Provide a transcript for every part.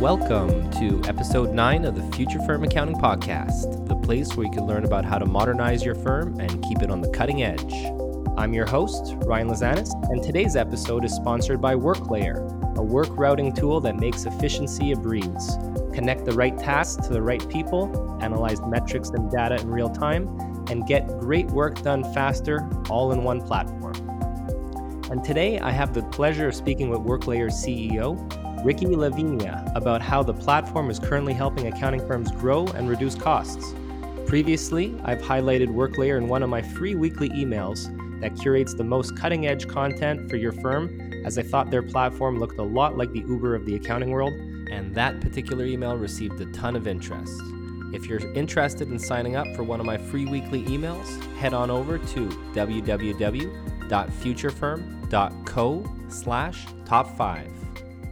Welcome to episode 9 of the Future Firm Accounting Podcast, the place where you can learn about how to modernize your firm and keep it on the cutting edge. I'm your host, Ryan Lazanis, and today's episode is sponsored by WorkLayer, a work routing tool that makes efficiency a breeze. Connect the right tasks to the right people, analyze metrics and data in real time, and get great work done faster, all in one platform. And today I have the pleasure of speaking with WorkLayer's CEO, Ricky Lavinia, about how the platform is currently helping accounting firms grow and reduce costs. Previously, I've highlighted WorkLayer in one of my free weekly emails that curates the most cutting edge content for your firm, as I thought their platform looked a lot like the Uber of the accounting world, and that particular email received a ton of interest. If you're interested in signing up for one of my free weekly emails, head on over to www.futurefirm.co slash top five.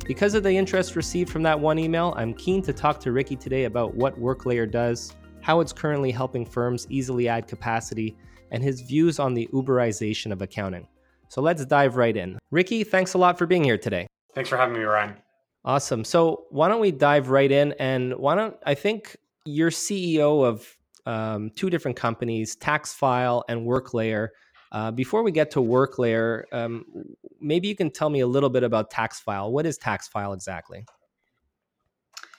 Because of the interest received from that one email, I'm keen to talk to Ricky today about what WorkLayer does, how it's currently helping firms easily add capacity, and his views on the Uberization of accounting. So let's dive right in. Ricky, thanks a lot for being here today. Thanks for having me, Ryan. Awesome. So why don't we dive right in? And why don't I think you're CEO of um, two different companies, TaxFile and WorkLayer. Uh, before we get to WorkLayer, um, maybe you can tell me a little bit about TaxFile. What is TaxFile exactly?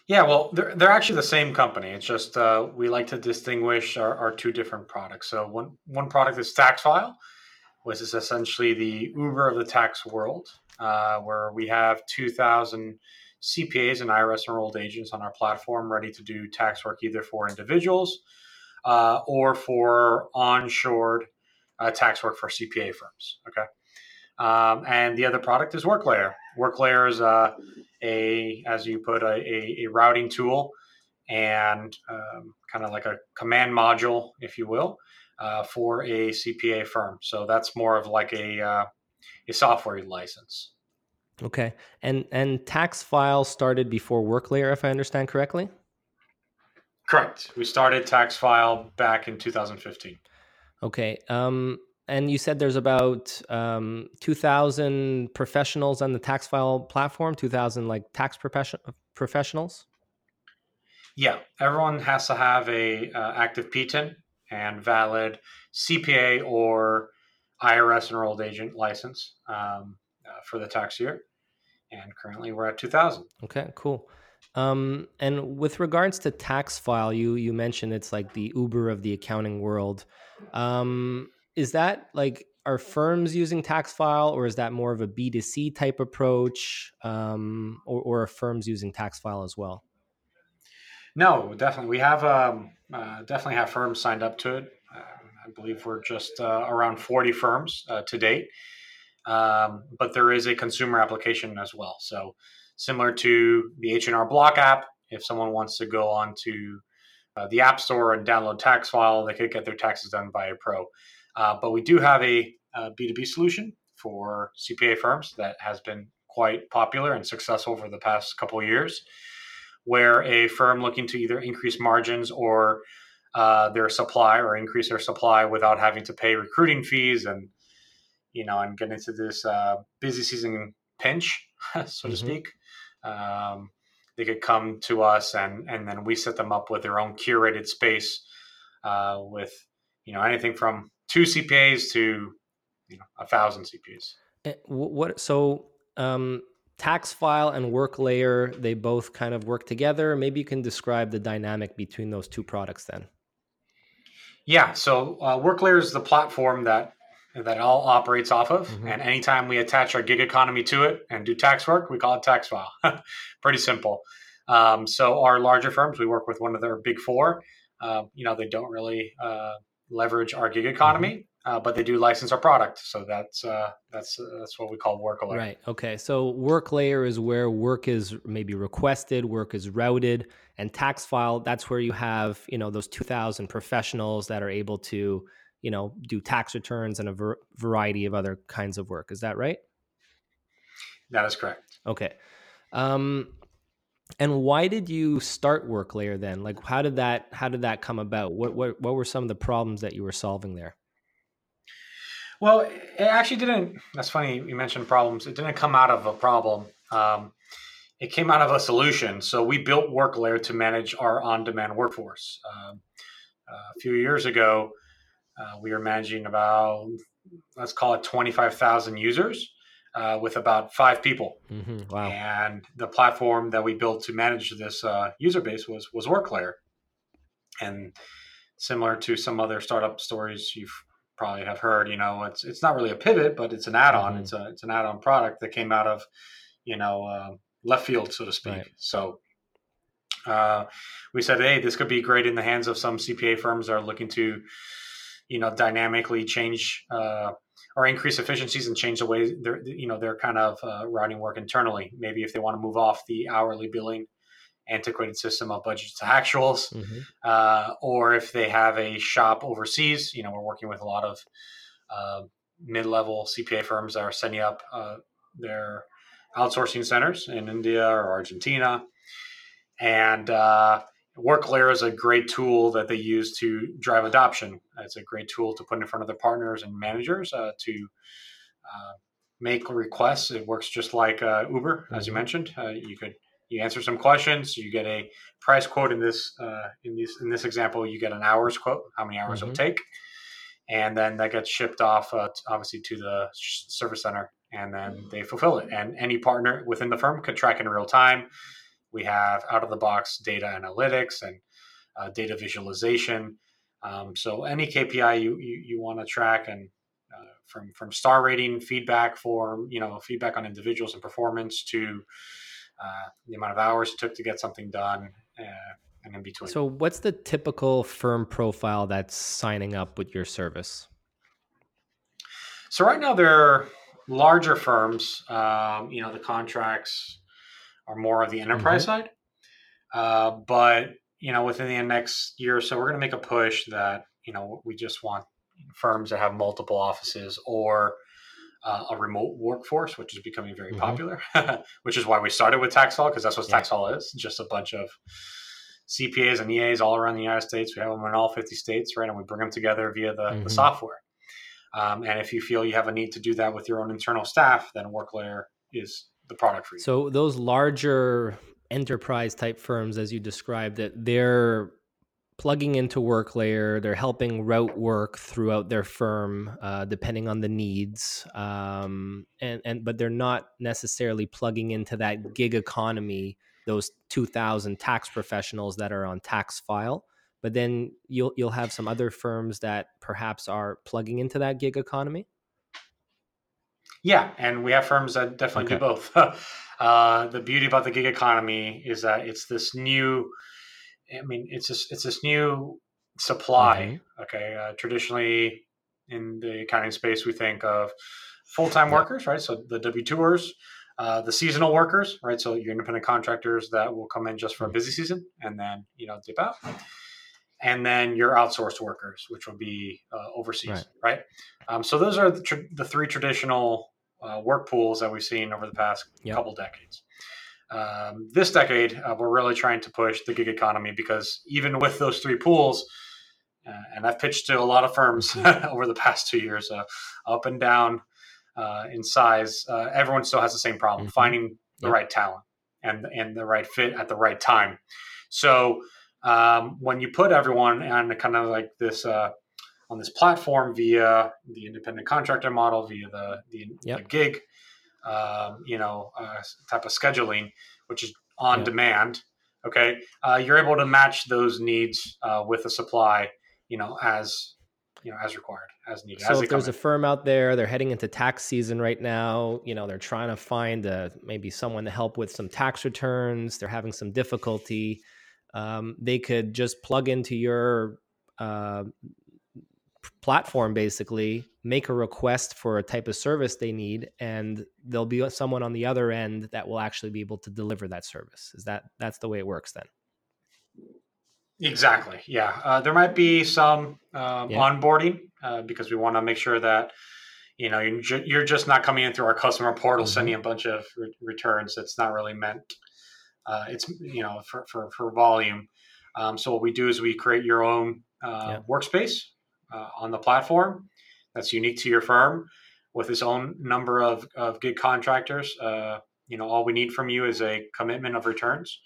Yeah, well, they're, they're actually the same company. It's just uh, we like to distinguish our, our, two different products. So one one product is TaxFile, which is essentially the Uber of the tax world, uh, where we have 2,000 CPAs and IRS enrolled agents on our platform ready to do tax work either for individuals uh, or for onshored uh, tax work for CPA firms. Okay. Um, and the other product is WorkLayer. WorkLayer is uh, a, as you put, a, a, a routing tool and um, kind of like a command module, if you will, uh, for a CPA firm. So that's more of like a, uh, a software license. Okay, and and tax TaxFile started before WorkLayer, if I understand correctly. Correct. We started TaxFile back in 2015. Okay. Um, and you said there's about um, 2,000 professionals on the TaxFile platform. 2,000 like tax profession- professionals. Yeah, everyone has to have a uh, active PTIN and valid CPA or IRS enrolled agent license. Um, uh, for the tax year. And currently we're at 2000. Okay, cool. Um, and with regards to TaxFile, you you mentioned it's like the Uber of the accounting world. Um, is that like are firms using TaxFile, or is that more of a B 2 C type approach, um, or, or are firms using TaxFile as well? No, definitely. We have um, uh, definitely have firms signed up to it. Uh, I believe we're just uh, around 40 firms uh, to date um, but there is a consumer application as well. So similar to the H&R Block app, if someone wants to go on to uh, the App Store and download TaxFile, they could get their taxes done via Pro. Uh, but we do have a a B2B solution for CPA firms that has been quite popular and successful for the past couple of years, where a firm looking to either increase margins or uh, their supply or increase their supply without having to pay recruiting fees and you know, and get into this uh, busy season pinch, so mm-hmm. to speak. Um, they could come to us and and then we set them up with their own curated space uh, with you know anything from two CPAs to you know a thousand CPAs. Eh, what so um, TaxFile and WorkLayer they both kind of work together. Maybe you can describe the dynamic between those two products then. Yeah, so uh, WorkLayer is the platform that that it all operates off of. Mm-hmm. And anytime we attach our gig economy to it and do tax work, we call it TaxFile. Pretty simple. Um, so our larger firms, we work with one of their big four. Uh, you know, they don't really uh, leverage our gig economy, mm-hmm. uh, but they do license our product. So that's uh, that's uh, that's what we call WorkLayer. Right. Okay. So WorkLayer is where work is maybe requested, work is routed, and TaxFile that's where you have you know those two thousand professionals that are able to you know do tax returns and a ver- variety of other kinds of work. Is that right? That is correct. Okay. Um and why did you start WorkLayer then? Like how did that how did that come about? What what what were some of the problems that you were solving there? Well it actually didn't that's funny you mentioned problems. It didn't come out of a problem. Um, it came out of a solution. So we built WorkLayer to manage our on-demand workforce. Um, a few years ago, uh, we were managing about let's call it 25,000 users uh, with about five people. Mm-hmm. Wow. And the platform that we built to manage this uh, user base was was WorkLayer. And similar to some other startup stories you've probably have heard, you know, it's it's not really a pivot, but it's an add-on. Mm-hmm. It's a it's an add-on product that came out of, you know, uh, left field, so to speak. Right. So uh, we said, hey, this could be great in the hands of some CPA firms that are looking to, you know, dynamically change uh, or increase efficiencies and change the way they're you know they're kind of uh, routing work internally. Maybe if they want to move off the hourly billing antiquated system of budgets to actuals, mm-hmm. uh, or if they have a shop overseas. You know, we're working with a lot of uh, mid-level CPA firms that are setting up uh, their outsourcing centers in India or Argentina, and uh, WorkLayer is a great tool that they use to drive adoption. It's a great tool to put in front of their partners and managers uh, to uh, make requests. It works just like uh, Uber, mm-hmm. as you mm-hmm. mentioned. Uh, you could you answer some questions, you get a price quote. In this uh, in this in this example, you get an hours quote, how many hours mm-hmm. it'll take, and then that gets shipped off uh, obviously to the service center, and then they fulfill it. And any partner within the firm could track in real time we have out of the box data analytics and uh, data visualization. Um, so any KPI you, you, you want to track and uh, from from star rating feedback for you know feedback on individuals and performance to uh, the amount of hours it took to get something done uh, and in between. So what's the typical firm profile that's signing up with your service? So right now they're larger firms. Um, you know the contracts are more of the enterprise mm-hmm. side. Uh, but you know, within the next year or so, we're going to make a push that you know we just want firms that have multiple offices or uh, a remote workforce, which is becoming very mm-hmm. popular. which is why we started with tax TaxFile because that's what yeah. TaxFile is just a bunch of CPAs and EAs all around the United States. We have them in all 50 states, right? And we bring them together via the, mm-hmm. the software. Um, and if you feel you have a need to do that with your own internal staff, then WorkLayer is the product for you. So those larger enterprise type firms, as you described it, they're plugging into WorkLayer. They're helping route work throughout their firm, uh, depending on the needs. Um, and and but they're not necessarily plugging into that gig economy. Those two thousand tax professionals that are on TaxFile. But then you'll you'll have some other firms that perhaps are plugging into that gig economy. Yeah, and we have firms that definitely okay. do both. uh, the beauty about the gig economy is that it's this new. I mean, it's this, it's this new supply. Mm-hmm. Okay, uh, traditionally in the accounting space, we think of full time workers, right? So the W-2s, uh, the seasonal workers, right? So your independent contractors that will come in just for a busy season and then you know dip out, and then your outsourced workers, which will be uh, overseas, right? right? Um, so those are the, tr- the three traditional uh, work pools that we've seen over the past yep. couple decades. Um, this decade, uh, we're really trying to push the gig economy because even with those three pools, uh, and I've pitched to a lot of firms mm-hmm. over the past two years, uh, up and down uh, in size, uh, everyone still has the same problem: mm-hmm. finding the yep. right talent and and the right fit at the right time. So um, when you put everyone on kind of like this on this platform via the independent contractor model, via the the, yep. the gig, um, you know, uh, type of scheduling, which is on yep. demand. Okay, uh, you're able to match those needs uh, with the supply, you know, as you know, as required, as needed. So as if there's in. a firm out there, they're heading into tax season right now. You know, they're trying to find a, uh, maybe someone to help with some tax returns. They're having some difficulty. Um, they could just plug into your uh, platform basically make a request for a type of service they need and there'll be someone on the other end that will actually be able to deliver that service is that that's the way it works then exactly yeah uh, there might be some uh, yeah. onboarding uh, because we want to make sure that you know you're, ju- you're, just not coming in through our customer portal mm-hmm. sending a bunch of re- returns it's not really meant uh, it's you know for, for, for volume um, so what we do is we create your own uh, yeah. workspace uh, on the platform that's unique to your firm with its own number of, of gig contractors uh, you know, all we need from you is a commitment of returns.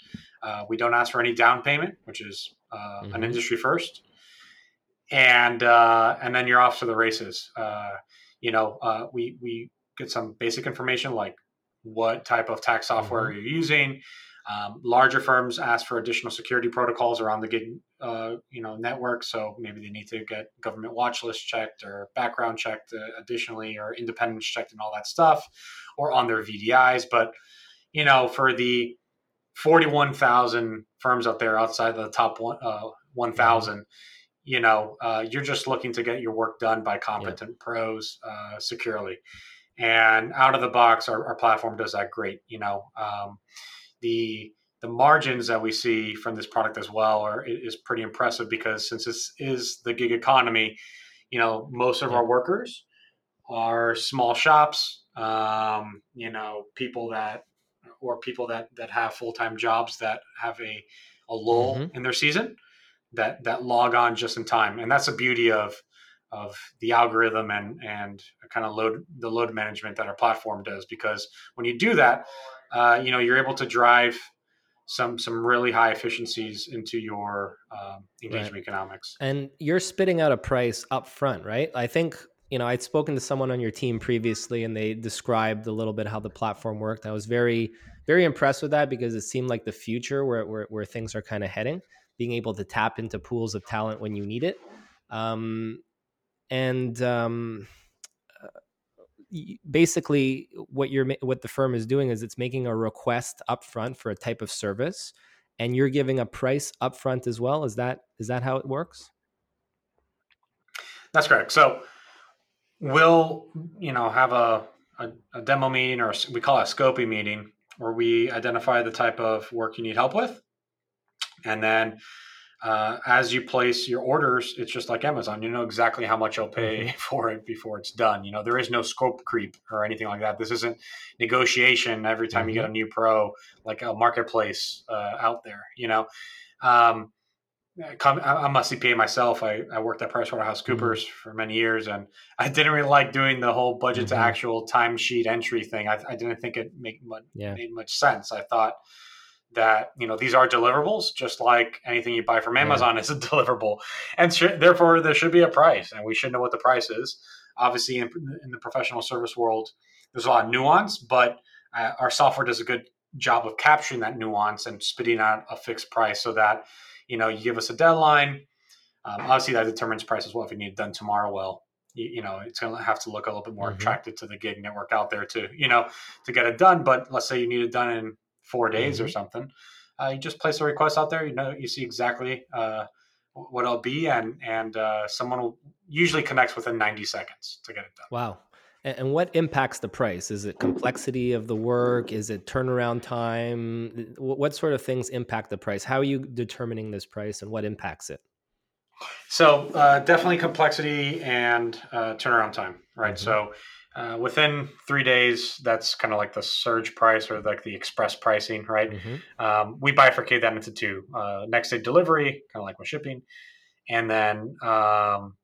Uh, we don't ask for any down payment, which is uh, mm-hmm. an industry first, and uh, and then you're off to the races. Uh, you know, uh, we we get some basic information like what type of tax software mm-hmm. you're using. Um, larger firms ask for additional security protocols around the gig, uh, you know, network. So maybe they need to get government watch list checked or background checked uh, additionally, or independence checked and all that stuff, or on their VDIs. But you know, for the 41,000 firms out there outside of the top one, uh, 1,000, mm-hmm. you know, uh, you're just looking to get your work done by competent yeah. pros uh, securely. And out of the box, our, our platform does that great. You know, um, the the margins that we see from this product as well are is pretty impressive because since this is the gig economy, you know, most of our workers are small shops, um, you know, people that or people that that have full time jobs that have a a lull mm-hmm. in their season that that log on just in time, and that's the beauty of of the algorithm and and kind of load the load management that our platform does because when you do that uh, you know you're able to drive some some really high efficiencies into your um, engagement right. economics. And you're spitting out a price up front right? I think you know i'd spoken to someone on your team previously and they described a little bit how the platform worked. I was very very impressed with that because it seemed like the future where where, where things are kind of heading being able to tap into pools of talent when you need it. Um, and um, basically what you're what the firm is doing is it's making a request upfront for a type of service and you're giving a price upfront as well. Is that is that how it works? That's correct. So we'll you know have a, a, a demo meeting or we call it a scoping meeting where we identify the type of work you need help with and then uh, as you place your orders, it's just like Amazon. You know exactly how much you'll pay mm-hmm. for it before it's done. You know, there is no scope creep or anything like that. This isn't negotiation every time mm-hmm. you get mm-hmm. a new pro, like a marketplace uh, out there, you know. Um, I'm a CPA myself. I, I worked at PricewaterhouseCoopers mm-hmm. for many years, and I didn't really like doing the whole budget to mm-hmm. actual timesheet entry thing. I, I didn't think it make much, yeah. made much sense. I thought that you know these are deliverables just like anything you buy from amazon yeah. is a deliverable. And sh- therefore there should be a price and we should know what the price is. Obviously in, in the professional service world there's a lot of nuance but uh, our software does a good job of capturing that nuance and spitting out a fixed price so that you know you give us a deadline. Um, obviously that determines price as well. If you need it done tomorrow well you, you know it's going to have to look a little bit more mm-hmm. attractive to the gig network out there to you know to get it done. But let's say you need it done in four days mm-hmm. or something. Uh, you just place a request out there. You know, you see exactly uh, what it'll be, and and uh, someone will usually connects within 90 seconds to get it done. Wow. And what impacts the price? Is it complexity of the work? Is it turnaround time? What sort of things impact the price? How are you determining this price, and what impacts it? So uh, definitely complexity and uh, turnaround time, right? Mm-hmm. So uh, within three days, that's kind of like the surge price or like the express pricing, right? Mm-hmm. Um, we bifurcate that into two: uh, next day delivery, kind of like with shipping, and then um,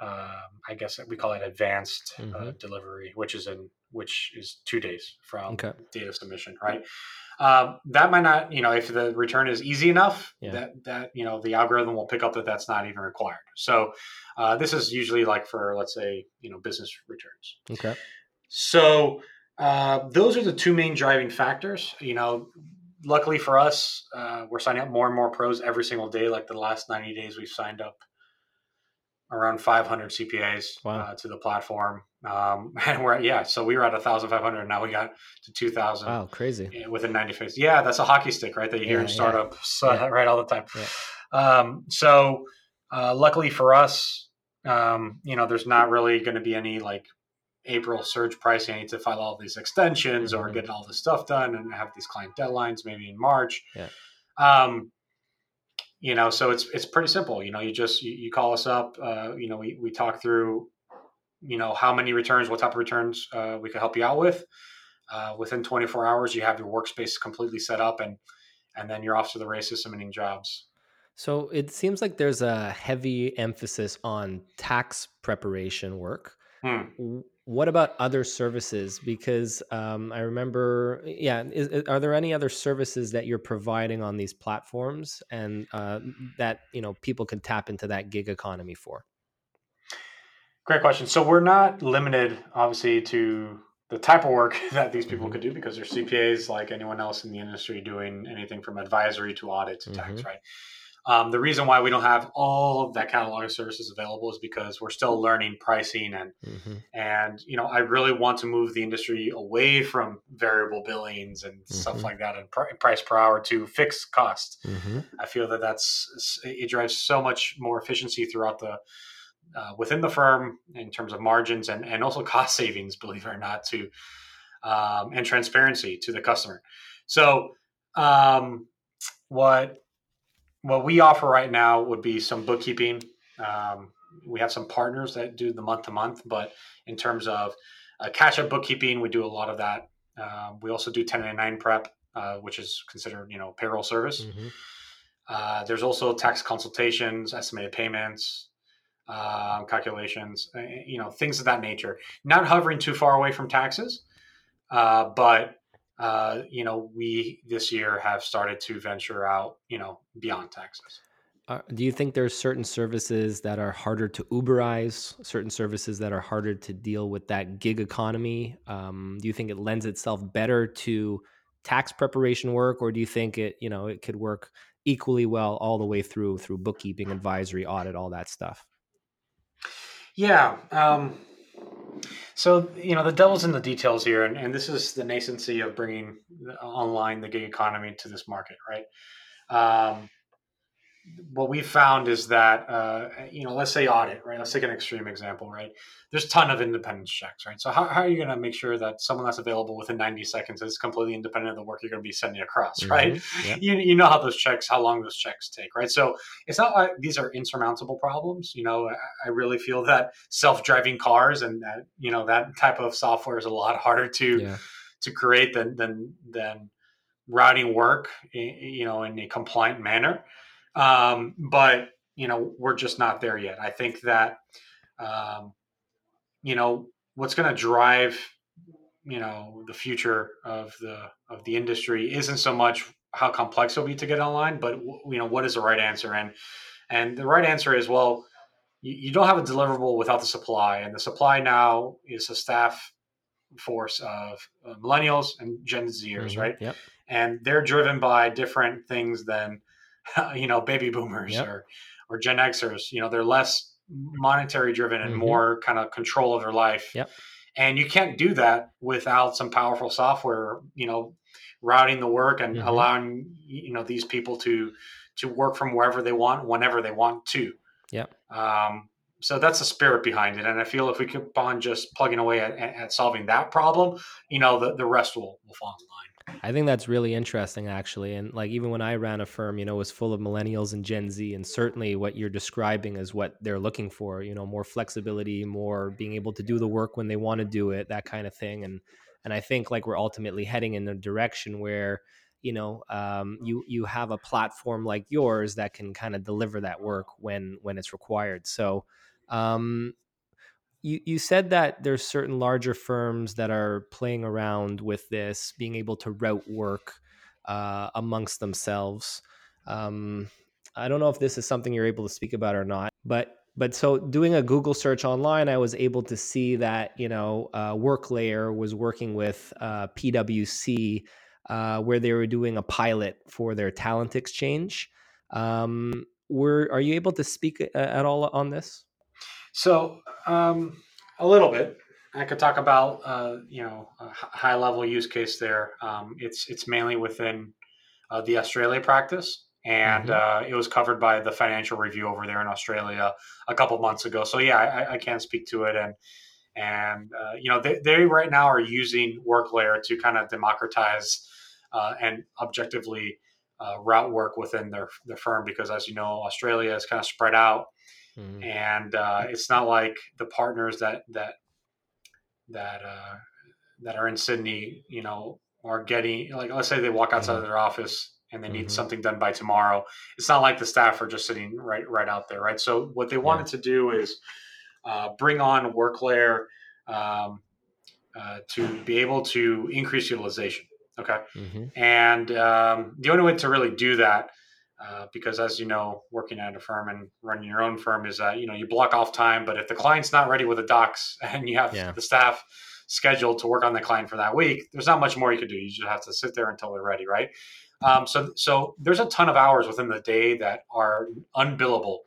uh, I guess we call it advanced uh, mm-hmm. delivery, which is in which is two days from okay. data submission, right? Um, that might not, you know, if the return is easy enough, yeah. that that you know the algorithm will pick up that that's not even required. So uh, this is usually like for let's say you know business returns. Okay. So uh, those are the two main driving factors. You know, luckily for us, uh, we're signing up more and more pros every single day. Like the last ninety days, we've signed up around 500 CPAs wow. uh, to the platform. Um, and we're yeah, so we were at 1,500. and Now we got to 2,000. Wow, crazy. Within 90 days. Yeah, that's a hockey stick, right? That you hear yeah, in startups yeah. Uh, right all the time. Um, so uh, luckily for us, um, you know, there's not really going to be any like April surge pricing. I need to file all these extensions mm-hmm. or get all this stuff done and have these client deadlines maybe in March. Yeah. Um, you know so it's it's pretty simple you know you just you, you call us up uh, you know we, we talk through you know how many returns what type of returns uh, we can help you out with. Uh, within 24 hours you have your workspace completely set up and and then you're off to the races submitting jobs. So it seems like there's a heavy emphasis on tax preparation work. Hmm. What about other services? Because um, I remember, yeah, is, are there any other services that you're providing on these platforms and uh, that you know people can tap into that gig economy for? Great question. So we're not limited, obviously, to the type of work that these people mm-hmm. could do because they're CPAs like anyone else in the industry doing anything from advisory to audit to mm-hmm. tax, right? Um, the reason why we don't have all of that catalog of services available is because we're still learning pricing and mm-hmm. and you know I really want to move the industry away from variable billings and mm-hmm. stuff like that and pr- price per hour to fixed cost. Mm-hmm. I feel that that's it drives so much more efficiency throughout the uh, within the firm in terms of margins and and also cost savings, believe it or not, to um, and transparency to the customer. So um, what what we offer right now would be some bookkeeping. Um, we have some partners that do the month to month, but in terms of uh, catch up bookkeeping, we do a lot of that. Um, we also do 1099 prep, uh, which is considered you know payroll service. Mm-hmm. Uh, there's also tax consultations, estimated payments, um, calculations, uh, you know things of that nature. Not hovering too far away from taxes, uh, but uh, you know, we this year have started to venture out, you know, beyond taxes. Uh, do you think there's certain services that are harder to Uberize, certain services that are harder to deal with that gig economy? Um, do you think it lends itself better to tax preparation work, or do you think it, you know, it could work equally well all the way through through bookkeeping, advisory, audit, all that stuff? Yeah. Um, so you know the devil's in the details here, and, and this is the nascency of bringing online the gig economy to this market, right? Um, what we found is that uh, you know let's say audit right? Let's take an extreme example right? There's a ton of independence checks right? So how, how are you going to make sure that someone that's available within 90 seconds is completely independent of the work you're going to be sending across mm-hmm. right? Yep. you, you know how those checks how long those checks take right? So it's not like these are insurmountable problems you know? I, I really feel that self-driving cars and that you know that type of software is a lot harder to yeah. to create than than than routing work you know in a compliant manner um, but you know, we're just not there yet. I think that um, you know what's going to drive you know the future of the of the industry isn't so much how complex it'll be to get online, but you know what is the right answer and and the right answer is well you, you don't have a deliverable without the supply and the supply now is a staff force of uh, millennials and gen zers mm-hmm. right yep. and they're driven by different things than you know, baby boomers yep. or or Gen Xers. You know, they're less monetary driven and mm-hmm. more kind of control of their life. Yep. And you can't do that without some powerful software. You know, routing the work and mm-hmm. allowing you know these people to to work from wherever they want, whenever they want to. Yep. Um, so that's the spirit behind it, and I feel if we keep on just plugging away at, at solving that problem, you know, the, the rest will will fall in line. I think that's really interesting, actually. And like even when I ran a firm, you know, was full of millennials and Gen Z, and certainly what you're describing is what they're looking for. You know, more flexibility, more being able to do the work when they want to do it, that kind of thing. And and I think like we're ultimately heading in a direction where you know um, you you have a platform like yours that can kind of deliver that work when when it's required. So um, you, you said that there's certain larger firms that are playing around with this, being able to route work uh, amongst themselves. Um, I don't know if this is something you're able to speak about or not, but but so doing a Google search online, I was able to see that you know uh, WorkLayer was working with uh, PwC, uh, where they were doing a pilot for their talent exchange. Um, were are you able to speak uh, at all on this? So um, a little bit. I could talk about uh, you know a high level use case there. Um, it's it's mainly within uh, the Australia practice, and mm-hmm. uh, it was covered by the Financial Review over there in Australia a couple months ago. So yeah, I, I can't speak to it, and and uh, you know they, they right now are using WorkLayer to kind of democratize uh, and objectively uh, route work within their their firm because as you know Australia is kind of spread out mm-hmm. and uh, it's not like the partners that that that uh, that are in Sydney, you know, are getting like let's say they walk outside mm-hmm. of their office and they need mm-hmm. something done by tomorrow. It's not like the staff are just sitting right right out there, right? So what they wanted yeah. to do is uh, bring on WorkLayer um, uh, to be able to increase utilization. Okay, mm-hmm. and um, the only way to really do that, uh, because as you know, working at a firm and running your own firm is that you know you block off time, but if the client's not ready with the docs and you have yeah. the staff scheduled to work on the client for that week, there's not much more you can do. You just have to sit there until they're ready, right? Um, so, so there's a ton of hours within the day that are unbillable,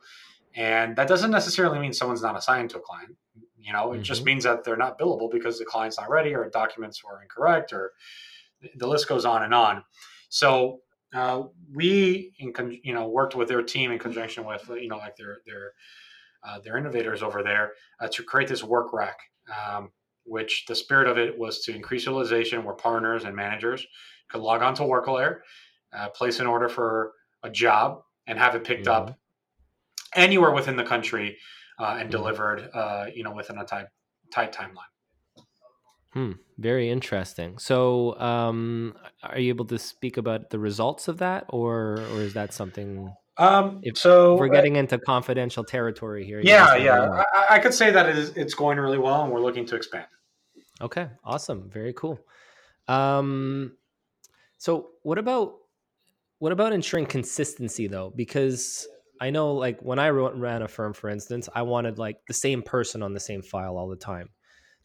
and that doesn't necessarily mean someone's not assigned to a client. You know, it mm-hmm. just means that they're not billable because the client's not ready, or documents were incorrect, or the list goes on and on. So uh, we, in con- you know, worked with their team in conjunction with you know like their their uh, their innovators over there uh, to create this work rack. Um, which the spirit of it was to increase utilization where partners and managers could log on to WorkLayer, uh, place an order for a job, and have it picked mm-hmm. up anywhere within the country uh, and mm-hmm. delivered, uh, you know, within a tight, tight timeline. Hmm. Very interesting. So, um, are you able to speak about the results of that, or or is that something? Um, if so we're uh, getting into confidential territory here. Yeah, yeah. I, I, could say that it is, it's going really well, and we're looking to expand. Okay, awesome, very cool. Um, so what about what about ensuring consistency though? Because I know, like when I ran a firm, for instance, I wanted like the same person on the same file all the time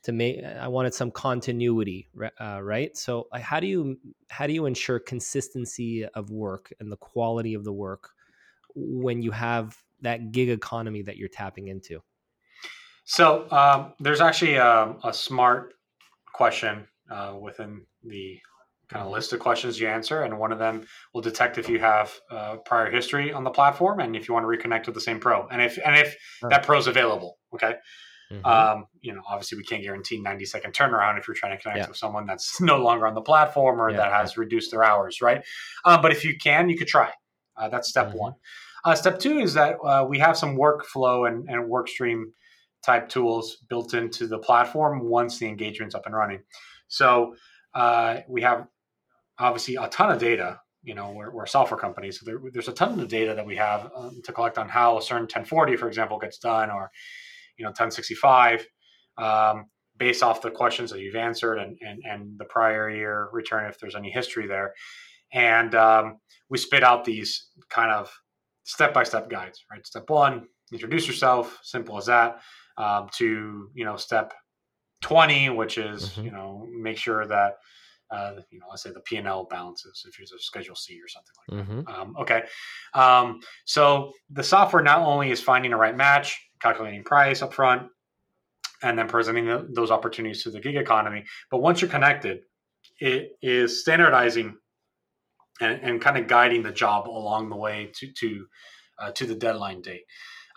to make i wanted some continuity uh, right so how do you how do you ensure consistency of work and the quality of the work when you have that gig economy that you're tapping into? So um, there's actually a, um, a smart question uh, within the kind of list of questions you answer, and one of them will detect if you have uh, prior history on the platform and if you want to reconnect with the same pro, and if and if right. that pro is available. Okay. Mm-hmm. Um, you know, obviously we can't guarantee 90 second turnaround if you're trying to connect yeah. with someone that's no longer on the platform or yeah, that has yeah. reduced their hours, right? Um, but if you can, you could try. Uh, that's step mm-hmm. one. Uh, step two is that uh, we have some workflow and, and work stream type tools built into the platform once the engagement's up and running. So uh, we have obviously a ton of data. You know, we're, we're a software company, so there, there's a ton of data that we have um, to collect on how a certain 1040, for example, gets done, or you know, 1065, um, based off the questions that you've answered and, and and the prior year return if there's any history there. And um, we spit out these kind of step by step guides, right? Step one, introduce yourself, simple as that. Um, to you know, step twenty, which is mm-hmm. you know, make sure that uh, you know, let's say the P and L balances if you're a Schedule C or something like mm-hmm. that. Um, okay, um, so the software not only is finding the right match, calculating price up front, and then presenting the, those opportunities to the gig economy, but once you're connected, it is standardizing and, and kind of guiding the job along the way to to uh, to the deadline date.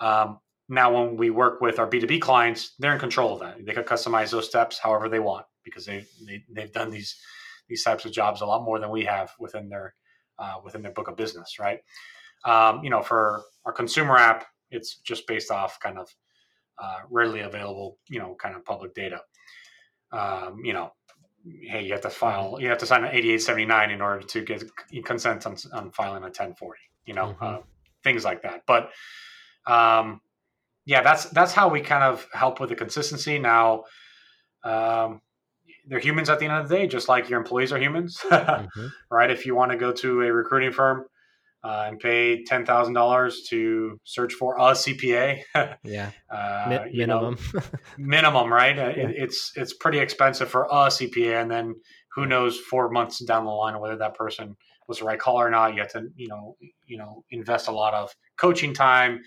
Um, now, when we work with our B two B clients, they're in control of that. They can customize those steps however they want because they, they they've done these these types of jobs a lot more than we have within their uh, within their book of business, right? Um, you know, for our consumer app, it's just based off kind of uh, readily available, you know, kind of public data. Um, you know, hey, you have to file, you have to sign an 8879 in order to get consent on, on filing a 1040, you know, mm-hmm. uh, things like that. But um, yeah, that's that's how we kind of help with the consistency. Now, um, they're humans at the end of the day, just like your employees are humans, mm-hmm. right? If you want to go to a recruiting firm uh, and pay ten thousand dollars to search for a CPA. yeah, uh, Mi- minimum, know, minimum, right? Uh, yeah. It, it's it's pretty expensive for a CPA, and then who knows four months down the line whether that person was the right call or not. You have to you know you know invest a lot of coaching time.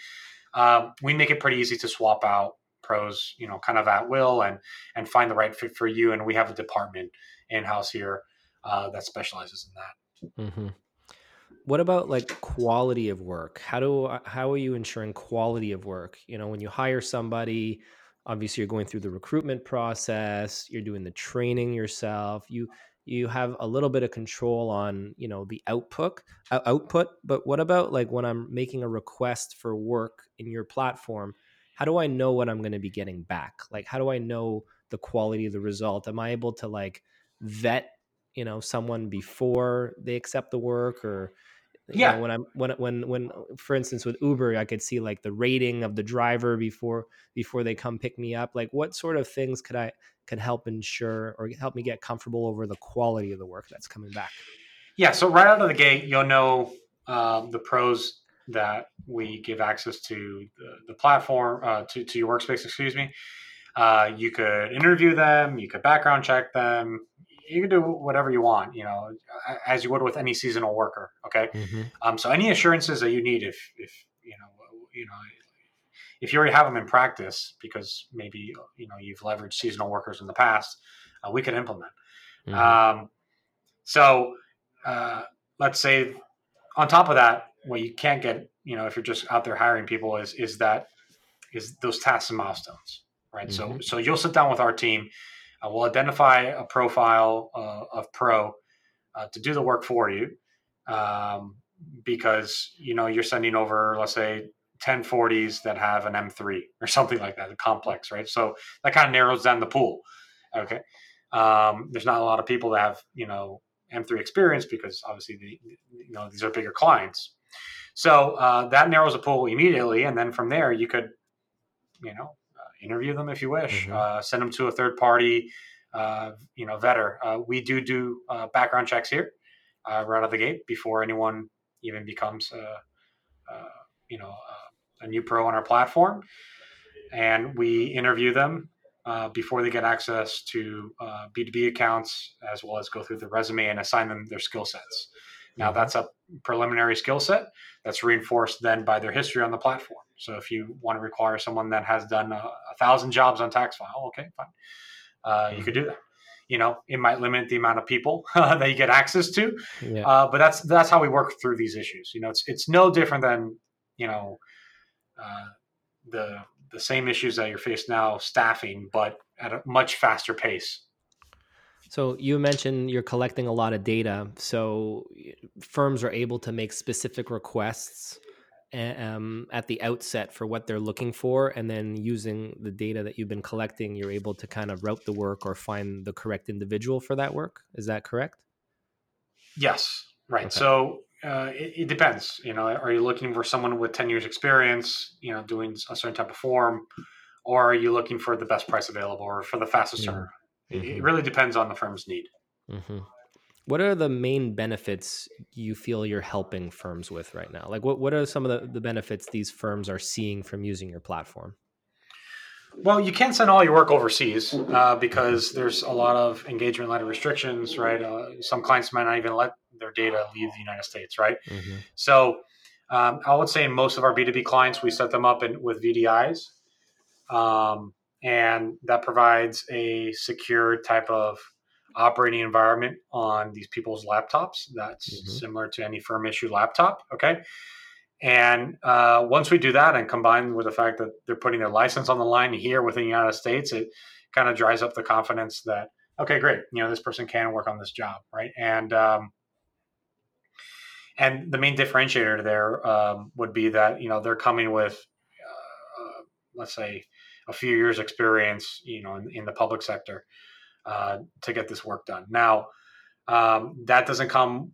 Uh, we make it pretty easy to swap out pros, you know, kind of at will and and find the right fit for you. And we have a department in house here uh, that specializes in that. Mm-hmm what about like quality of work? How do how are you ensuring quality of work? You know when you hire somebody obviously you're going through the recruitment process you're doing the training yourself you you have a little bit of control on you know the output uh, output but what about like when i'm making a request for work in your platform how do i know what i'm going to be getting back? Like how do i know the quality of the result? Am i able to like vet you know someone before they accept the work or You Yeah. know, when I'm when when when for instance with Uber, I could see like the rating of the driver before before they come pick me up. Like what sort of things could I could help ensure or help me get comfortable over the quality of the work that's coming back? Yeah. So right out of the gate, you'll know um, the pros that we give access to the, the platform uh, to to your workspace. Excuse me. Uh, you could interview them. You could background check them. You can do whatever you want. You know, as you would with any seasonal worker. Okay. Um, so any assurances that you need, if if you know, you know, if you already have them in practice, because maybe you know you've leveraged seasonal workers in the past, uh, we could implement. Mhm. Um, so uh, let's say on top of that, what you can't get, you know, if you're just out there hiring people, is is that is those tasks and milestones, right? So Mhm. so you'll sit down with our team. Uh, we'll identify a profile uh, of pro uh, to do the work for you, um, because you know you're sending over, let's say. 1040s that have an M3 or something like that, a complex, right? So that kind of narrows down the pool. Okay. Um, there's not a lot of people that have, you know, M3 experience because obviously the, you know these are bigger clients. So uh, that narrows the pool immediately, and then from there you could, you know, interview them if you wish, Mhm. uh, send them to a third party, uh, you know, vetter. Uh, we do do uh, background checks here uh, right out of the gate before anyone even becomes, uh, uh, you know, a new pro on our platform, and we interview them uh, before they get access to uh, B2B accounts, as well as go through the resume and assign them their skill sets. Now, Mhm. that's a preliminary skill set that's reinforced then by their history on the platform. So, if you want to require someone that has done a, a thousand jobs on TaxFile, okay, fine, uh, you could do that. You know, it might limit the amount of people that you get access to, Yeah. uh, but that's that's how we work through these issues. You know, it's it's no different than you know uh, the the same issues that you're faced now, staffing, but at a much faster pace. So you mentioned you're collecting a lot of data. So firms are able to make specific requests um, at the outset for what they're looking for, and then using the data that you've been collecting, you're able to kind of route the work or find the correct individual for that work. Is that correct? Yes, right. Okay. So uh, it, it depends. You know, are you looking for someone with ten years experience? You know, doing a certain type of form, or are you looking for the best price available or for the fastest Mhm. turnaround? It, it really depends on the firm's need. hmm What are the main benefits you feel you're helping firms with right now? Like, what, what are some of the, the benefits these firms are seeing from using your platform? Well, you can't send all your work overseas uh, because there's a lot of engagement letter restrictions, right? Uh, some clients might not even let their data leave the United States, right? Mm-hmm. So um, I would say most of our B2B clients, we set them up in, with VDIs. Um, and that provides a secure type of operating environment on these people's laptops that's Mhm. similar to any firm issue laptop. Okay. And uh, once we do that, and combined with the fact that they're putting their license on the line here within the United States, it kind of dries up the confidence that okay, great, you know, this person can work on this job, right? And um, and the main differentiator there um, would be that you know they're coming with, uh, let's say, a few years experience, you know, in, in the public sector uh, to get this work done. Now, um, that doesn't come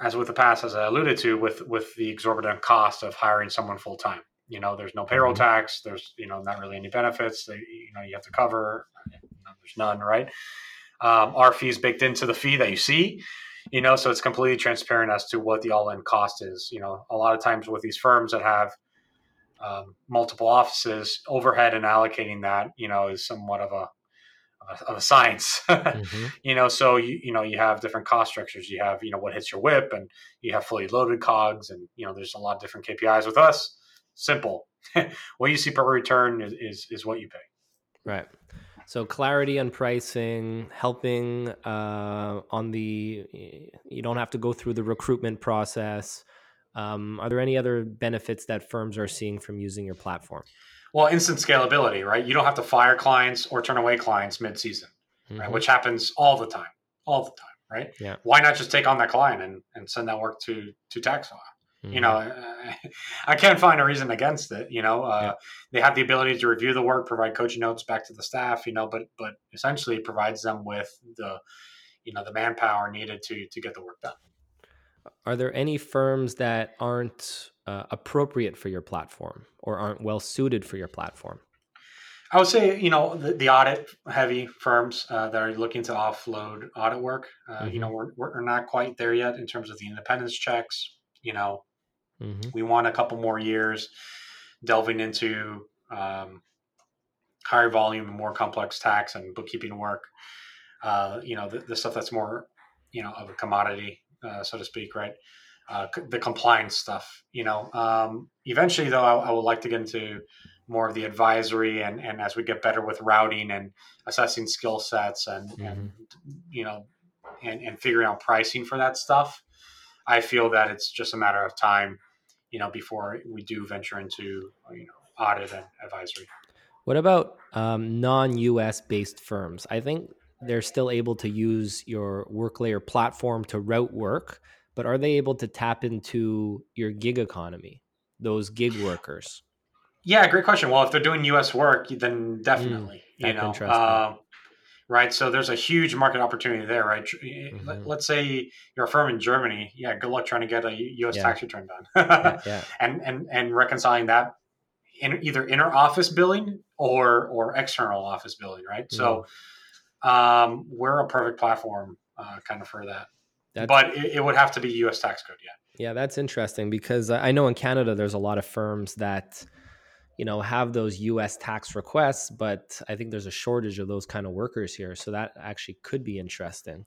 as with the past, as I alluded to, with with the exorbitant cost of hiring someone full time. You know, there's no payroll Mhm. tax. There's you know not really any benefits. They, you know, you have to cover. There's none, right? Um, our fees baked into the fee that you see. You know, so it's completely transparent as to what the all-in cost is. You know, a lot of times with these firms that have um, multiple offices, overhead and allocating that, you know, is somewhat of a of a, science. Mm-hmm. you know so you you know you have different cost structures you have you know what hits your WIP and you have fully loaded cogs and you know there's a lot of different kpis with us simple what you see per return is is, is what you pay Right. So clarity on pricing, helping uh, on the, you don't have to go through the recruitment process. Um, are there any other benefits that firms are seeing from using your platform? Well instant scalability right you don't have to fire clients or turn away clients mid-season right Mhm. which happens all the time all the time right Yeah. why not just take on that client and, and send that work to to tax law? you know i can't find a reason against it you know uh, Yeah. they have the ability to review the work provide coaching notes back to the staff you know but but essentially it provides them with the you know the manpower needed to to get the work done Are there any firms that aren't uh, appropriate for your platform or aren't well suited for your platform? I would say, you know, the, the audit heavy firms uh, that are looking to offload audit work, uh, mm-hmm. you know, we're, we're not quite there yet in terms of the independence checks. You know, mm-hmm. we want a couple more years delving into um, higher volume and more complex tax and bookkeeping work. Uh, you know, the, the, stuff that's more, you know, of a commodity, uh, so to speak, right? Uh, the compliance stuff, you know. Um, eventually, though, I, I would like to get into more of the advisory and, and as we get better with routing and assessing skill sets and, mm-hmm. and you know and, and figuring out pricing for that stuff i feel that it's just a matter of time you know before we do venture into you know audit and advisory what about um, non-us based firms i think they're still able to use your WorkLayer platform to route work but are they able to tap into your gig economy those gig workers yeah, great question. Well, if they're doing U.S. work, then definitely, mm, you know, uh, right. So there's a huge market opportunity there, right? Mm-hmm. Let's say you're a firm in Germany. Yeah, good luck trying to get a U.S. Yeah. tax return done, yeah, yeah. and and and reconciling that in either inner office billing or or external office billing, right? Mm. So um, we're a perfect platform uh, kind of for that. That's, but it, it, would have to be U.S. tax code, yeah. Yeah, that's interesting because I know in Canada there's a lot of firms that you know have those US tax requests but I think there's a shortage of those kind of workers here so that actually could be interesting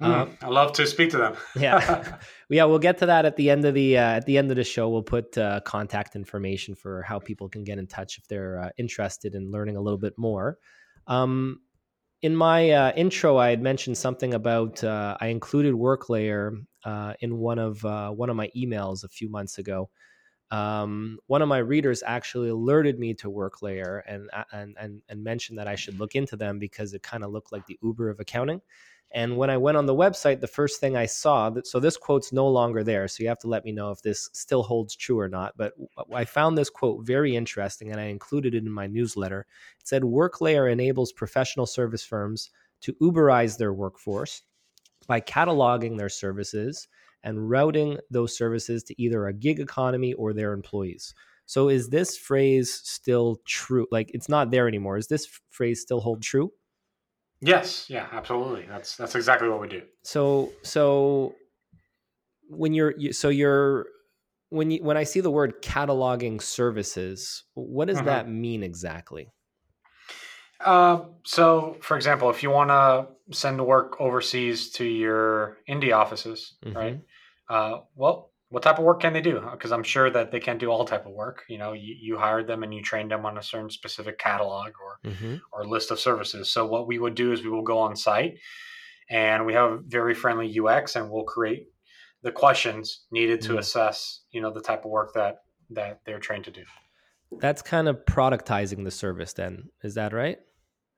mm, um, I love to speak to them yeah yeah we'll get to that at the end of the uh, at the end of the show we'll put uh, contact information for how people can get in touch if they're uh, interested in learning a little bit more um, in my uh, intro, I had mentioned something about uh, I included WorkLayer uh, in one of uh, one of my emails a few months ago, um, one of my readers actually alerted me to WorkLayer and and and, and mentioned that I should look into them because it kind of looked like the Uber of accounting. And when I went on the website, the first thing I saw, that, so this quote's no longer there. So you have to let me know if this still holds true or not. But I found this quote very interesting and I included it in my newsletter. It said WorkLayer enables professional service firms to Uberize their workforce by cataloging their services and routing those services to either a gig economy or their employees. So is this phrase still true? Like it's not there anymore. Is this phrase still hold true? Yes, yeah, absolutely. That's that's exactly what we do. So so when you're you, so you're when you when I see the word cataloging services, what does mm-hmm. that mean exactly? Uh, so, for example, if you want to send work overseas to your India offices, mm-hmm. right? Uh, well, what type of work can they do? Because I'm sure that they can't do all type of work. You know, you, you hired them and you trained them on a certain specific catalog or mm-hmm. or list of services. So what we would do is we will go on site, and we have very friendly UX, and we'll create the questions needed to mm-hmm. assess, you know, the type of work that that they're trained to do. That's kind of productizing the service. Then is that right?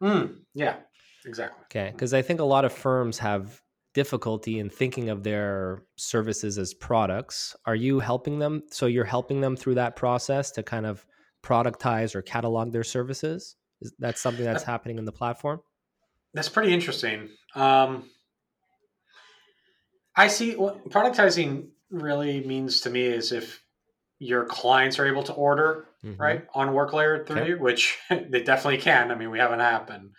Mm, yeah, exactly. Okay, because I think a lot of firms have difficulty in thinking of their services as products. Are you helping them? So you're helping them through that process to kind of productize or catalog their services? Is that something that's happening in the platform? That's pretty interesting. Um, I see what productizing really means to me is if your clients are able to order mm-hmm. right on WorkLayer through okay. you, which they definitely can. I mean, we have an app and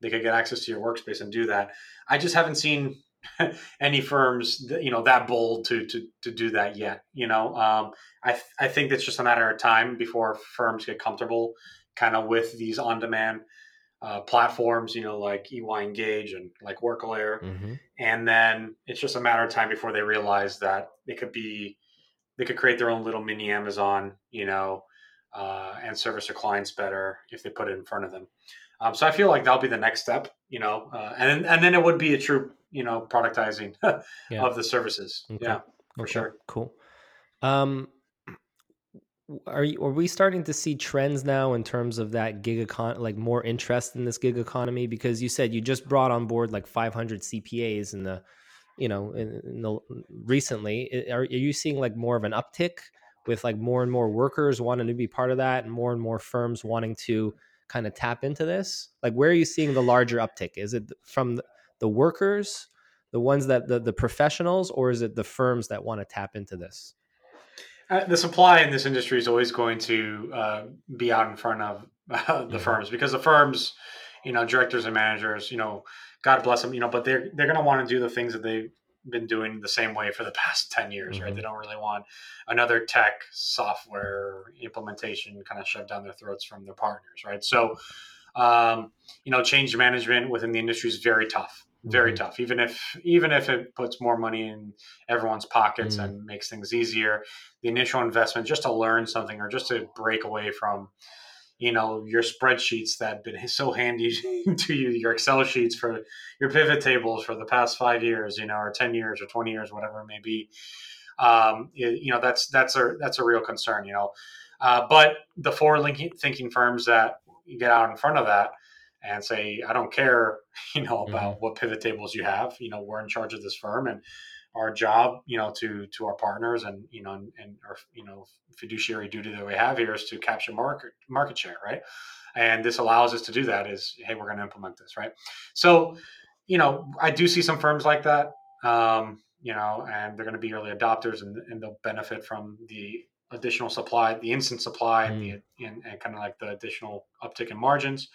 they could get access to your workspace and do that. I just haven't seen any firms that, you know that bold to to to do that yet. You know, um, I th- I think it's just a matter of time before firms get comfortable kind of with these on demand. Uh, platforms, you know, like EY Engage and like WorkLayer, mm-hmm. and then it's just a matter of time before they realize that they could be, they could create their own little mini Amazon, you know, uh, and service their clients better if they put it in front of them. Um, so I feel like that'll be the next step, you know, uh, and and then it would be a true, you know, productizing yeah. of the services. Okay. Yeah, for okay. sure. Cool. Um, are you, are we starting to see trends now in terms of that gig econ like more interest in this gig economy? Because you said you just brought on board like 500 CPAs in the, you know, in, in the recently. Are, are you seeing like more of an uptick? with like more and more workers wanting to be part of that and more and more firms wanting to kind of tap into this like where are you seeing the larger uptick is it from the workers the ones that the, the professionals, or is it the firms that want to tap into this? Uh, the supply in this industry is always going to uh, be out in front of uh, the Mhm. firms because the firms, you know, directors and managers, you know, God bless them, you know, but they're they're going to want to do the things that they've been doing the same way for the past ten years, right? Mhm. They don't really want another tech software implementation kind of shoved down their throats from their partners, right? So, um, you know, change management within the industry is very tough, very Mhm. tough. Even if even if it puts more money in everyone's pockets Mm. and makes things easier, the initial investment just to learn something or just to break away from you know your spreadsheets that have been so handy to you your excel sheets for your pivot tables for the past five years you know or 10 years or 20 years whatever it may be um, it- you know that's that's a that's a real concern you know uh, but the forward thinking firms that get out in front of that and say i don't care you know about what pivot tables you have you know we're in charge of this firm and our job, you know, to to our partners and you know and, and our you know fiduciary duty that we have here is to capture market market share, right? And this allows us to do that. Is hey, we're going to implement this, right? So, you know, I do see some firms like that, um, you know, and they're going to be early adopters and, and they'll benefit from the additional supply, the instant supply, and, the, and, and kind of like the additional uptick in margins.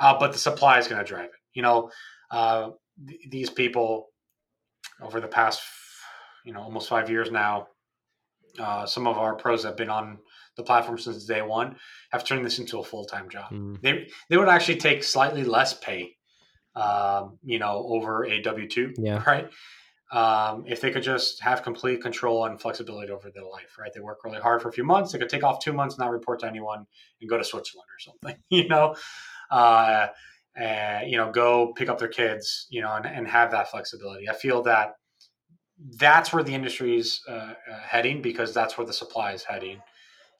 Uh, but the supply is going to drive it. You know, uh, th- these people over the past you know almost five years now uh, some of our pros that have been on the platform since day one have turned this into a full-time job Mm. they they would actually take slightly less pay um, you know over a W-2 Yeah. right um, if they could just have complete control and flexibility over their life right they work really hard for a few months they could take off two months not report to anyone and go to switzerland or something you know uh, uh, you know, go pick up their kids, you know, and, and have that flexibility. I feel that that's where the industry is uh, uh, heading because that's where the supply is heading,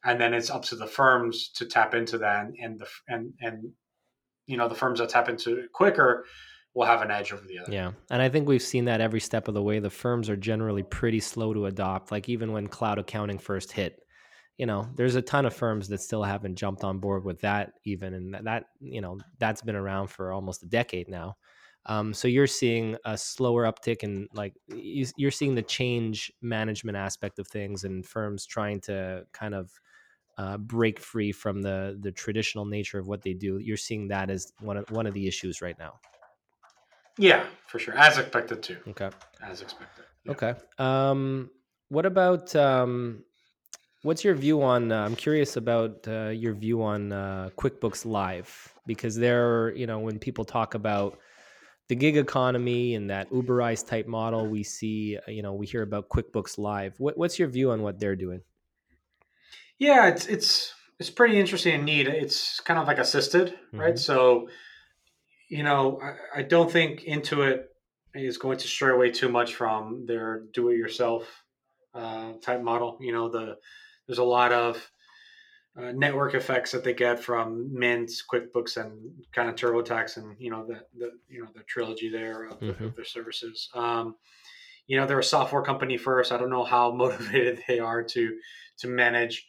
and then it's up to the firms to tap into that, and, and the and and you know the firms that tap into it quicker will have an edge over the other. Yeah. And I think we've seen that every step of the way. The firms are generally pretty slow to adopt. Like even when cloud accounting first hit, you know, there's a ton of firms that still haven't jumped on board with that even. And that, you know, that's been around for almost a decade now. Um, so you're seeing a slower uptick in like you- you're seeing the change management aspect of things and firms trying to kind of uh, break free from the the traditional nature of what they do. You're seeing that as one of one of the issues right now. Yeah, for sure, as expected too, Okay. as expected. Yeah. Okay. Um, what about um, what's your view on? Uh, I'm curious about uh, your view on uh, QuickBooks Live because there, you know, when people talk about the gig economy and that Uberized type model, we see, uh, you know, we hear about QuickBooks Live. What, what's your view on what they're doing? Yeah, it's it's it's pretty interesting and neat. It's kind of like assisted, right? Mhm. So, you know, I, I don't think Intuit is going to stray away too much from their do-it-yourself uh, type model. You know, the there's a lot of uh, network effects that they get from Mint, QuickBooks, and kind of TurboTax, and you know the the you know the trilogy there of, Mhm. of their services. Um, you know, they're a software company first. I don't know how motivated they are to to manage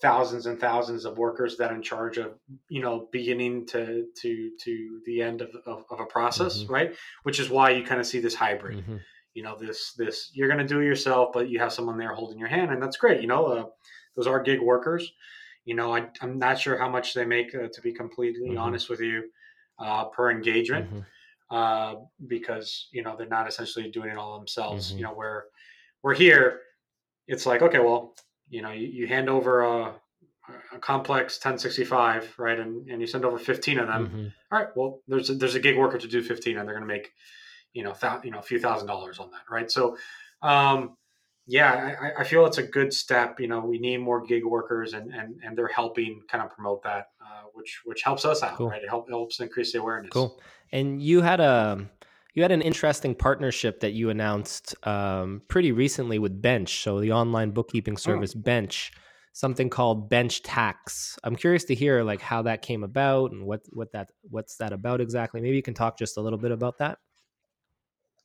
thousands and thousands of workers that are in charge of you know beginning to to to the end of, of, of a process Mhm. right which is why you kind of see this hybrid Mhm. You know this this you're going to do it yourself but you have someone there holding your hand and that's great you know uh, those are gig workers you know I, i'm not sure how much they make uh, to be completely Mhm. honest with you uh, per engagement Mhm. uh, because you know they're not essentially doing it all themselves. Mhm. You know, where we're here, it's like okay, well, you know, you, you hand over a, a complex 1065, right, and, and you send over 15 of them. Mhm. All right, well, there's a, there's a gig worker to do 15, and they're going to make you know thou, you know a few thousand dollars on that, right? So. Um, yeah, I, I feel it's a good step. You know, we need more gig workers, and and, and they're helping kind of promote that, uh, which which helps us out, Cool. right? It help, helps increase the awareness. Cool. And you had a you had an interesting partnership that you announced um, pretty recently with Bench, so the online bookkeeping service Bench, something called Bench Tax. I'm curious to hear like how that came about and what what that what's that about exactly. Maybe you can talk just a little bit about that.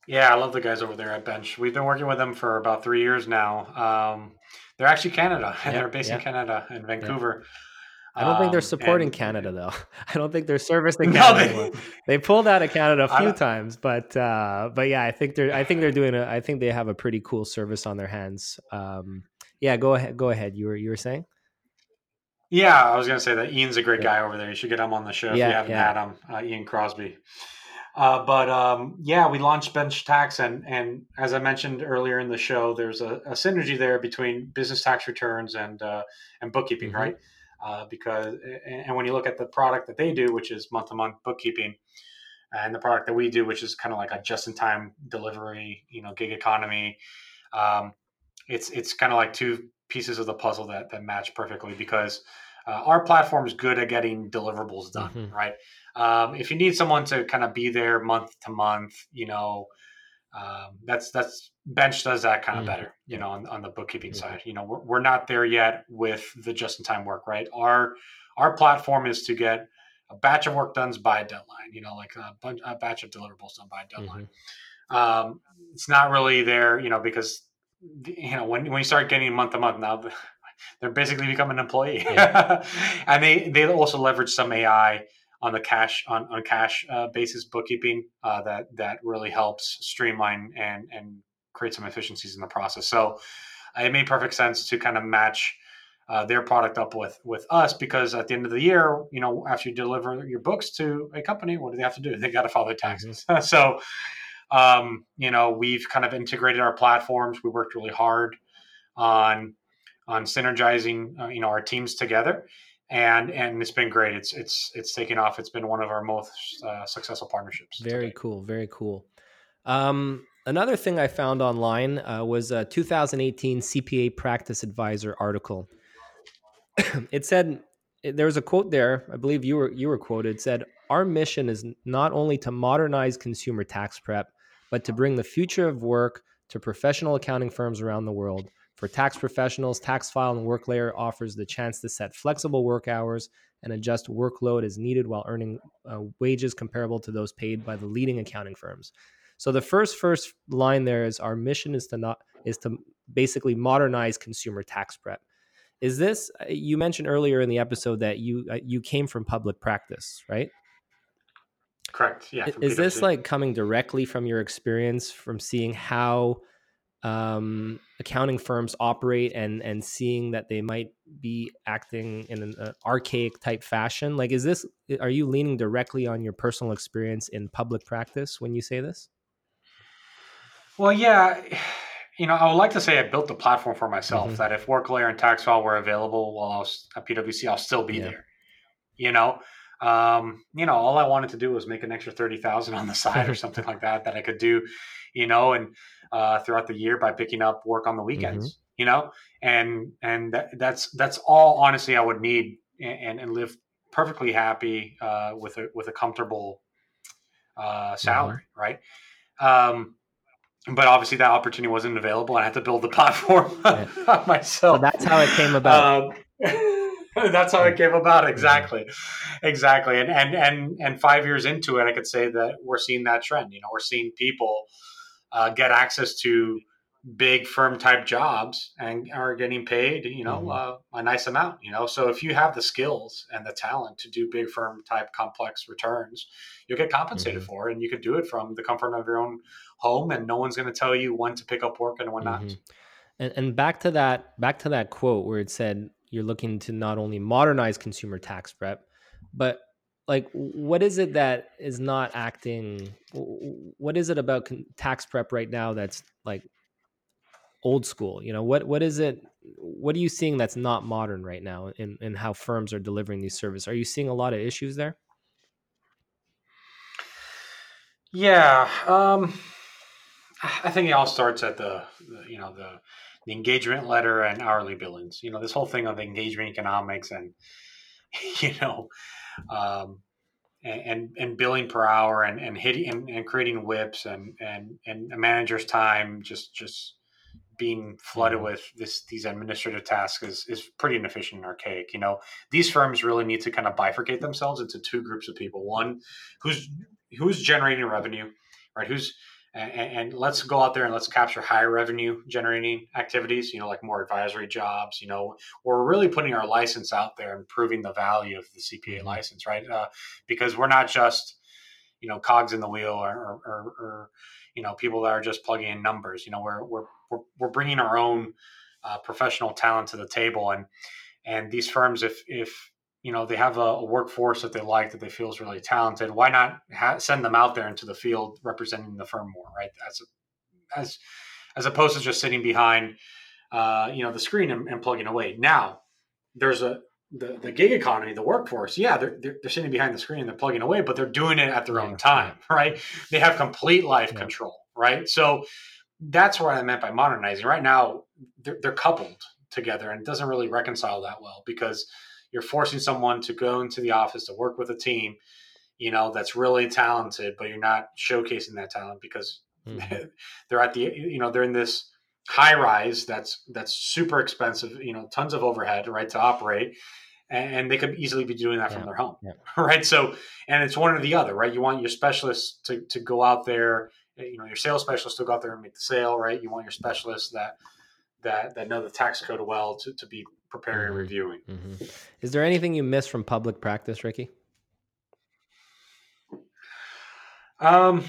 Yeah, I love the guys over there at Bench. We've been working with them for about three years now. Um, they're actually Canada, they're based in Canada in Vancouver. I don't um, think they're um, supporting and, Canada though. I don't think they're servicing Canada. No, they, they, pulled out of Canada a few times, but uh, but yeah, I think they're I think they're doing a I think they have a pretty cool service on their hands. Um, yeah, go ahead. Go ahead. You were you were saying. Yeah, I was going to say that Ian's a great yeah. guy over there. You should get him on the show yeah, if you haven't yeah. had him. Uh, Ian Crosby. Uh, but um, yeah, we launched Bench Tax, and and as I mentioned earlier in the show, there's a, a synergy there between business tax returns and uh, and bookkeeping, mm-hmm. right? Uh, because and when you look at the product that they do, which is month to month bookkeeping, and the product that we do, which is kind of like a just in time delivery, you know, gig economy, um, it's it's kind of like two pieces of the puzzle that that match perfectly because uh, our platform is good at getting deliverables done, mm-hmm. right? Um, if you need someone to kind of be there month to month, you know, um, that's that's bench does that kind of mm-hmm. better, you know, on, on the bookkeeping mm-hmm. side. You know, we're, we're not there yet with the just in time work, right? Our our platform is to get a batch of work done by a deadline, you know, like a, bunch, a batch of deliverables done by a deadline. Mm-hmm. Um, it's not really there, you know, because you know when when you start getting month to month now, they're basically become an employee, yeah. and they they also leverage some AI on the cash on on cash uh, basis bookkeeping uh, that that really helps streamline and and create some efficiencies in the process. So uh, it made perfect sense to kind of match. Uh, their product up with with us because at the end of the year, you know, after you deliver your books to a company, what do they have to do? They got to file their taxes. Mm-hmm. so, um, you know, we've kind of integrated our platforms. We worked really hard on on synergizing, uh, you know, our teams together, and and it's been great. It's it's it's taken off. It's been one of our most uh, successful partnerships. Very today. cool. Very cool. Um, another thing I found online uh, was a 2018 CPA Practice Advisor article. it said there was a quote there. I believe you were you were quoted. Said, "Our mission is not only to modernize consumer tax prep, but to bring the future of work to professional accounting firms around the world." For tax professionals, TaxFile and WorkLayer offers the chance to set flexible work hours and adjust workload as needed while earning uh, wages comparable to those paid by the leading accounting firms. So the first first line there is our mission is to not is to basically modernize consumer tax prep. Is this uh, you mentioned earlier in the episode that you uh, you came from public practice, right? Correct. Yeah. Is this like coming directly from your experience from seeing how um, accounting firms operate and and seeing that they might be acting in an uh, archaic type fashion like is this are you leaning directly on your personal experience in public practice when you say this well yeah you know i would like to say i built the platform for myself mm-hmm. that if WorkLayer and TaxFile were available while i was at PwC i'll still be yeah. there you know um, you know all i wanted to do was make an extra 30000 on the side or something like that that i could do you know and uh, throughout the year by picking up work on the weekends. Mm-hmm. You know, and and that, that's that's all honestly I would need and and live perfectly happy uh, with a with a comfortable uh, salary, mm-hmm. right? Um, but obviously that opportunity wasn't available. I had to build the platform yeah. myself. So that's how it came about. Um, that's how it came about. Exactly, exactly. And and and and five years into it, I could say that we're seeing that trend. You know, we're seeing people uh, get access to big firm type jobs and are getting paid you know mm-hmm. uh, a nice amount you know so if you have the skills and the talent to do big firm type complex returns you'll get compensated mm-hmm. for it and you can do it from the comfort of your own home and no one's going to tell you when to pick up work and when mm-hmm. not and, and back to that back to that quote where it said you're looking to not only modernize consumer tax prep but like what is it that is not acting what is it about tax prep right now that's like old school? You know what what is it what are you seeing that's not modern right now in in how firms are delivering these services? Are you seeing a lot of issues there? Yeah um i think it all starts at the, the you know the the engagement letter and hourly billings. You know this whole thing of engagement economics and you know um, and, and billing per hour and, and hitting and, and creating WIPs and, and, and a manager's time just, just being flooded mm-hmm. with this, these administrative tasks is, is pretty inefficient and archaic. You know, these firms really need to kind of bifurcate themselves into two groups of people. One who's, who's generating revenue, right? Who's, and, and, let's go out there and let's capture high revenue generating activities you know like more advisory jobs you know we're really putting our license out there and proving the value of the cpa mm-hmm. license right uh, because we're not just you know cogs in the wheel or, or, or, you know people that are just plugging in numbers you know we're we're we're, we're bringing our own uh, professional talent to the table and and these firms if if you know they have a, a, workforce that they like that they feel is really talented why not ha- send them out there into the field representing the firm more right? As a, as as opposed to just sitting behind uh, you know the screen and, and, plugging away. Now there's a the, the gig economy the workforce yeah they're, they're, they're sitting behind the screen and they're plugging away but they're doing it at their own time right? They have complete life yeah. control right? So that's what i meant by modernizing. Right now they're, they're coupled together and it doesn't really reconcile that well because you're forcing someone to go into the office to work with a team, you know, that's really talented, but you're not showcasing that talent because mm-hmm. they're at the, you know, they're in this high rise that's that's super expensive, you know, tons of overhead, right, to operate. And they could easily be doing that yeah. from their home, yeah. right? So, and it's one or the other, right? You want your specialists to, to go out there, you know, your sales specialist to go out there and make the sale, right? You want your specialists that that that know the tax code well to, to be preparing mm-hmm. and reviewing. Mm-hmm. Is there anything you miss from public practice, Ricky? Um,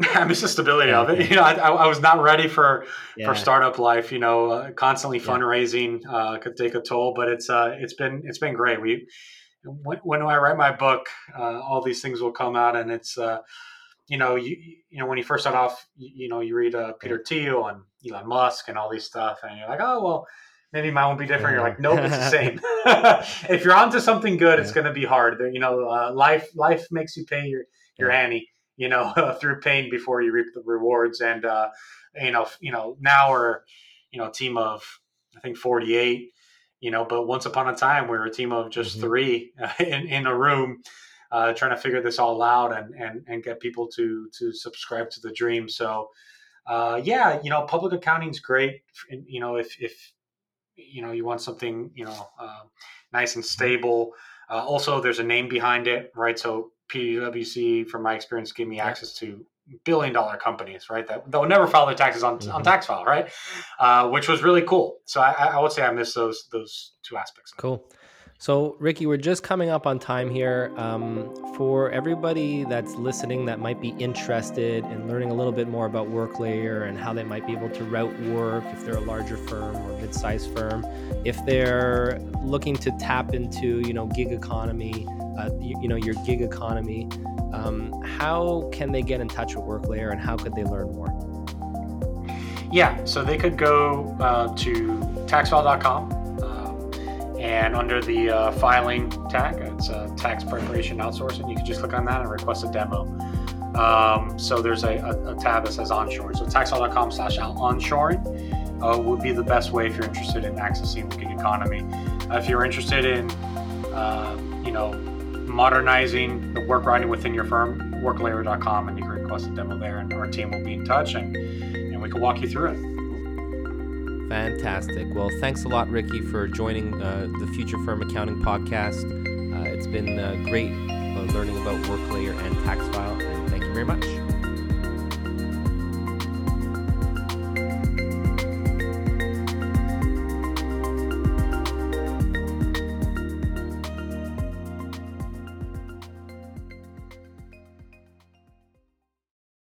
I miss the stability of it. You know, I, I was not ready for yeah. for startup life. You know, uh, constantly fundraising uh, could take a toll, but it's uh, it's been it's been great. We when, when I write my book, uh, all these things will come out, and it's uh, you know you you know when you first start off, you, you know you read uh, Peter Thiel and Elon Musk and all these stuff, and you're like, oh well, maybe mine won't be different. You're like, nope, it's the same. if you're onto something good, it's going to be hard. You know, uh, life life makes you pay your your ante. You know, through pain before you reap the rewards. And uh, you know, you know, now we're you know a team of I think 48. You know, but once upon a time we were a team of just mm-hmm. three in in a room. Uh, trying to figure this all out and, and and get people to to subscribe to the dream. So, uh, yeah, you know, public accounting is great. You know, if if you know you want something you know uh, nice and stable. Uh, also, there's a name behind it, right? So PwC, from my experience, gave me access to billion dollar companies, right? That they'll never file their taxes on, mm-hmm. on TaxFile, right? Uh, which was really cool. So I, I would say I miss those those two aspects. Cool. So, Ricky, we're just coming up on time here. Um, for everybody that's listening that might be interested in learning a little bit more about WorkLayer and how they might be able to route work if they're a larger firm or mid-sized firm, if they're looking to tap into, you know, gig economy, uh, you, you, know, your gig economy, um, how can they get in touch with WorkLayer and how could they learn more? Yeah, so they could go uh, to taxfile.com and under the uh, filing tag, it's uh, tax preparation outsourcing. You can just click on that and request a demo. Um, so there's a, a, a, tab that says onshore. So taxfile.com slash onshoring uh, would be the best way if you're interested in accessing the gig economy. Uh, if you're interested in, um, you know, modernizing the work writing within your firm, worklayer.com, and you can request a demo there, and our team will be in touch, and, and we can walk you through it. Fantastic. Well, thanks a lot, Ricky, for joining uh, the Future Firm Accounting podcast. Uh, it's been uh, great uh, learning about WorkLayer and TaxFile, and thank you very much.